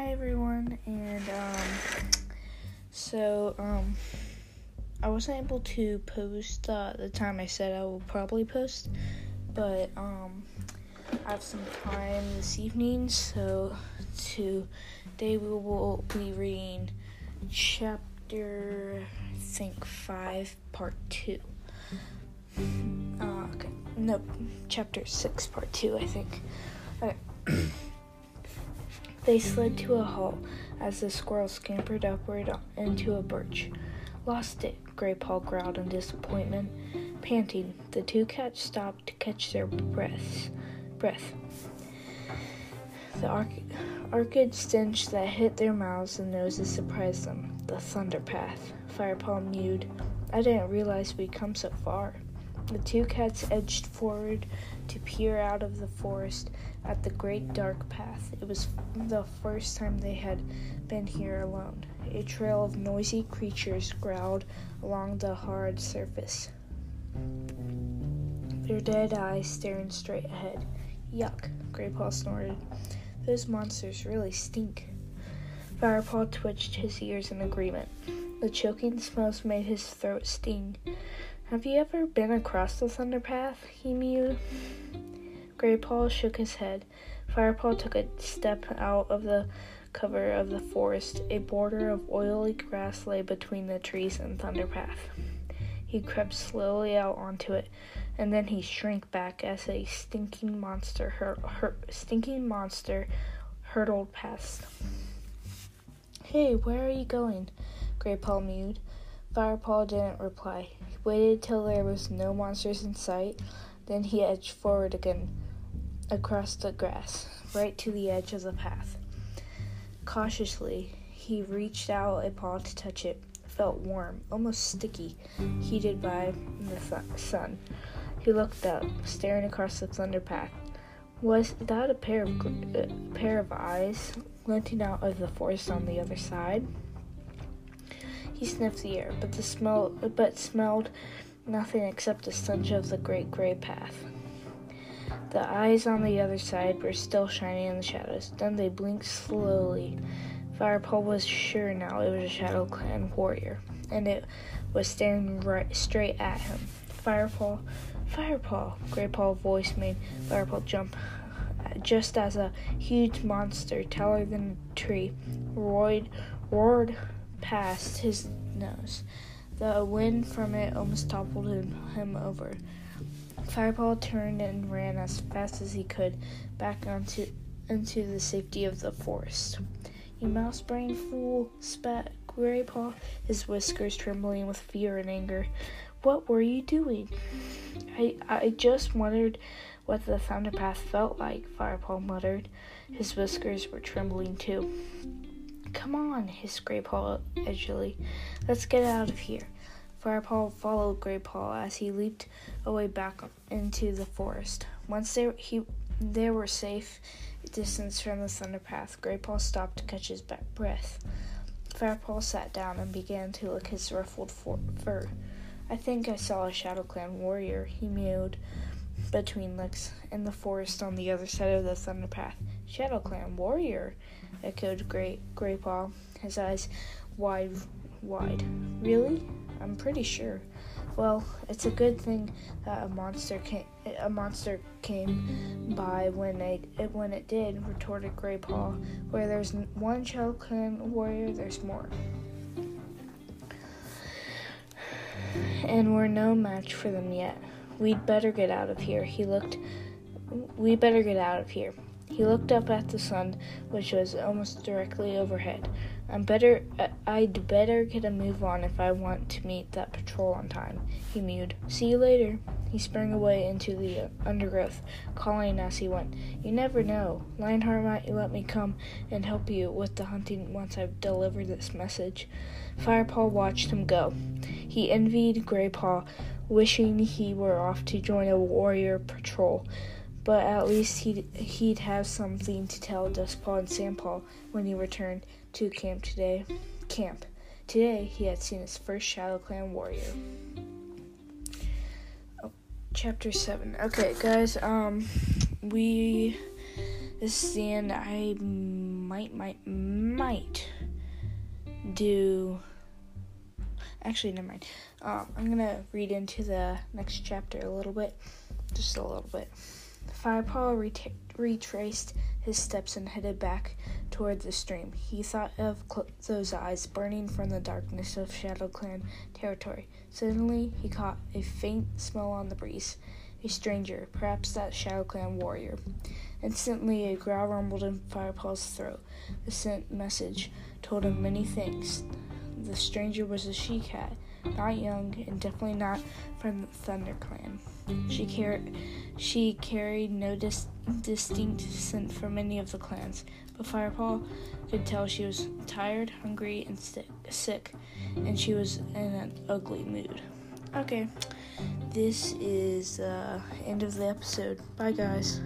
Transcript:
Hi everyone, and um, so um, I wasn't able to post uh, the time I said I will probably post, but um, I have some time this evening, so today we will be reading chapter, I think five, part two. Uh, okay, no, chapter six, part two, I think. Okay. They slid to a halt as the squirrel scampered upward into a birch. Lost it, Greypaw growled in disappointment. Panting, the two cats stopped to catch their breaths. Breath. The arc- arcid stench that hit their mouths and noses surprised them. The thunder path. Firepaw mewed. I didn't realize we'd come so far. The two cats edged forward to peer out of the forest at the great dark path. It was the first time they had been here alone. A trail of noisy creatures growled along the hard surface, their dead eyes staring straight ahead. Yuck, Greypaw snorted. Those monsters really stink. Firepaw twitched his ears in agreement. The choking smells made his throat sting. Have you ever been across the Thunder Path? he mewed. Greypaw shook his head. Firepaw took a step out of the cover of the forest. A border of oily grass lay between the trees and Thunderpath. He crept slowly out onto it, and then he shrank back as a stinking monster hur- hur- stinking monster hurtled past. Hey, where are you going? Greypaw mewed. Firepaw didn't reply. Waited till there was no monsters in sight, then he edged forward again across the grass, right to the edge of the path. Cautiously, he reached out a paw to touch it. felt warm, almost sticky, heated by the sun. He looked up, staring across the thunder path. Was that a pair of gr- uh, pair of eyes glinting out of the forest on the other side? He sniffed the air, but the smell but smelled nothing except the stench of the great gray path. The eyes on the other side were still shining in the shadows. Then they blinked slowly. Firepaw was sure now it was a Shadow Clan warrior, and it was staring right straight at him. Firepaw, Firepaw! Greypaw voice made Firepaw jump, just as a huge monster, taller than a tree, roared, roared past his nose. The wind from it almost toppled him, him over. Firepaw turned and ran as fast as he could back onto into the safety of the forest. You mouse brain fool, spat Greypaw, his whiskers trembling with fear and anger. What were you doing? I I just wondered what the thunder path felt like, Firepaw muttered. His whiskers were trembling too. Come on, hissed Greypaw edgily. Let's get out of here. Firepaw followed Greypaw as he leaped away back into the forest. Once they, he, they were safe distance from the thunder path, Greypaw stopped to catch his breath. Firepaw sat down and began to lick his ruffled fur. I think I saw a Shadow Clan warrior, he mewed between licks, and the forest on the other side of the thunder path. Shadow Clan warrior, echoed Grey Greypaw, his eyes wide wide. Really? I'm pretty sure. Well, it's a good thing that a monster came, a monster came by when it, when it did, retorted Greypaw. Where there's one Shadow Clan warrior, there's more. And we're no match for them yet. We'd better get out of here. He looked. We better get out of here. He looked up at the sun, which was almost directly overhead. I'm better. Uh, I'd better get a move on if I want to meet that patrol on time. He mewed. See you later. He sprang away into the undergrowth, calling as he went. You never know. Lionheart might let me come and help you with the hunting once I've delivered this message. Firepaw watched him go. He envied Greypaw, wishing he were off to join a warrior patrol but at least he'd, he'd have something to tell Dustpaw and Sandpaw when he returned to camp today. Camp. Today, he had seen his first Shadow Clan warrior. Chapter 7. Okay, guys, um, we. This is the end. I might, might, might do. Actually, never mind. Um, I'm gonna read into the next chapter a little bit, just a little bit. Firepaw ret- retraced his steps and headed back toward the stream. He thought of cl- those eyes burning from the darkness of Shadow Clan territory. Suddenly, he caught a faint smell on the breeze. A stranger, perhaps that Shadow Clan warrior. Instantly, a growl rumbled in Firepaw's throat. The scent message told him many things. The stranger was a she cat, not young and definitely not from the Thunder Clan. She, car- she carried no dis- distinct scent from any of the clans, but Firepaw could tell she was tired, hungry, and st- sick, and she was in an ugly mood. Okay, this is the uh, end of the episode. Bye, guys.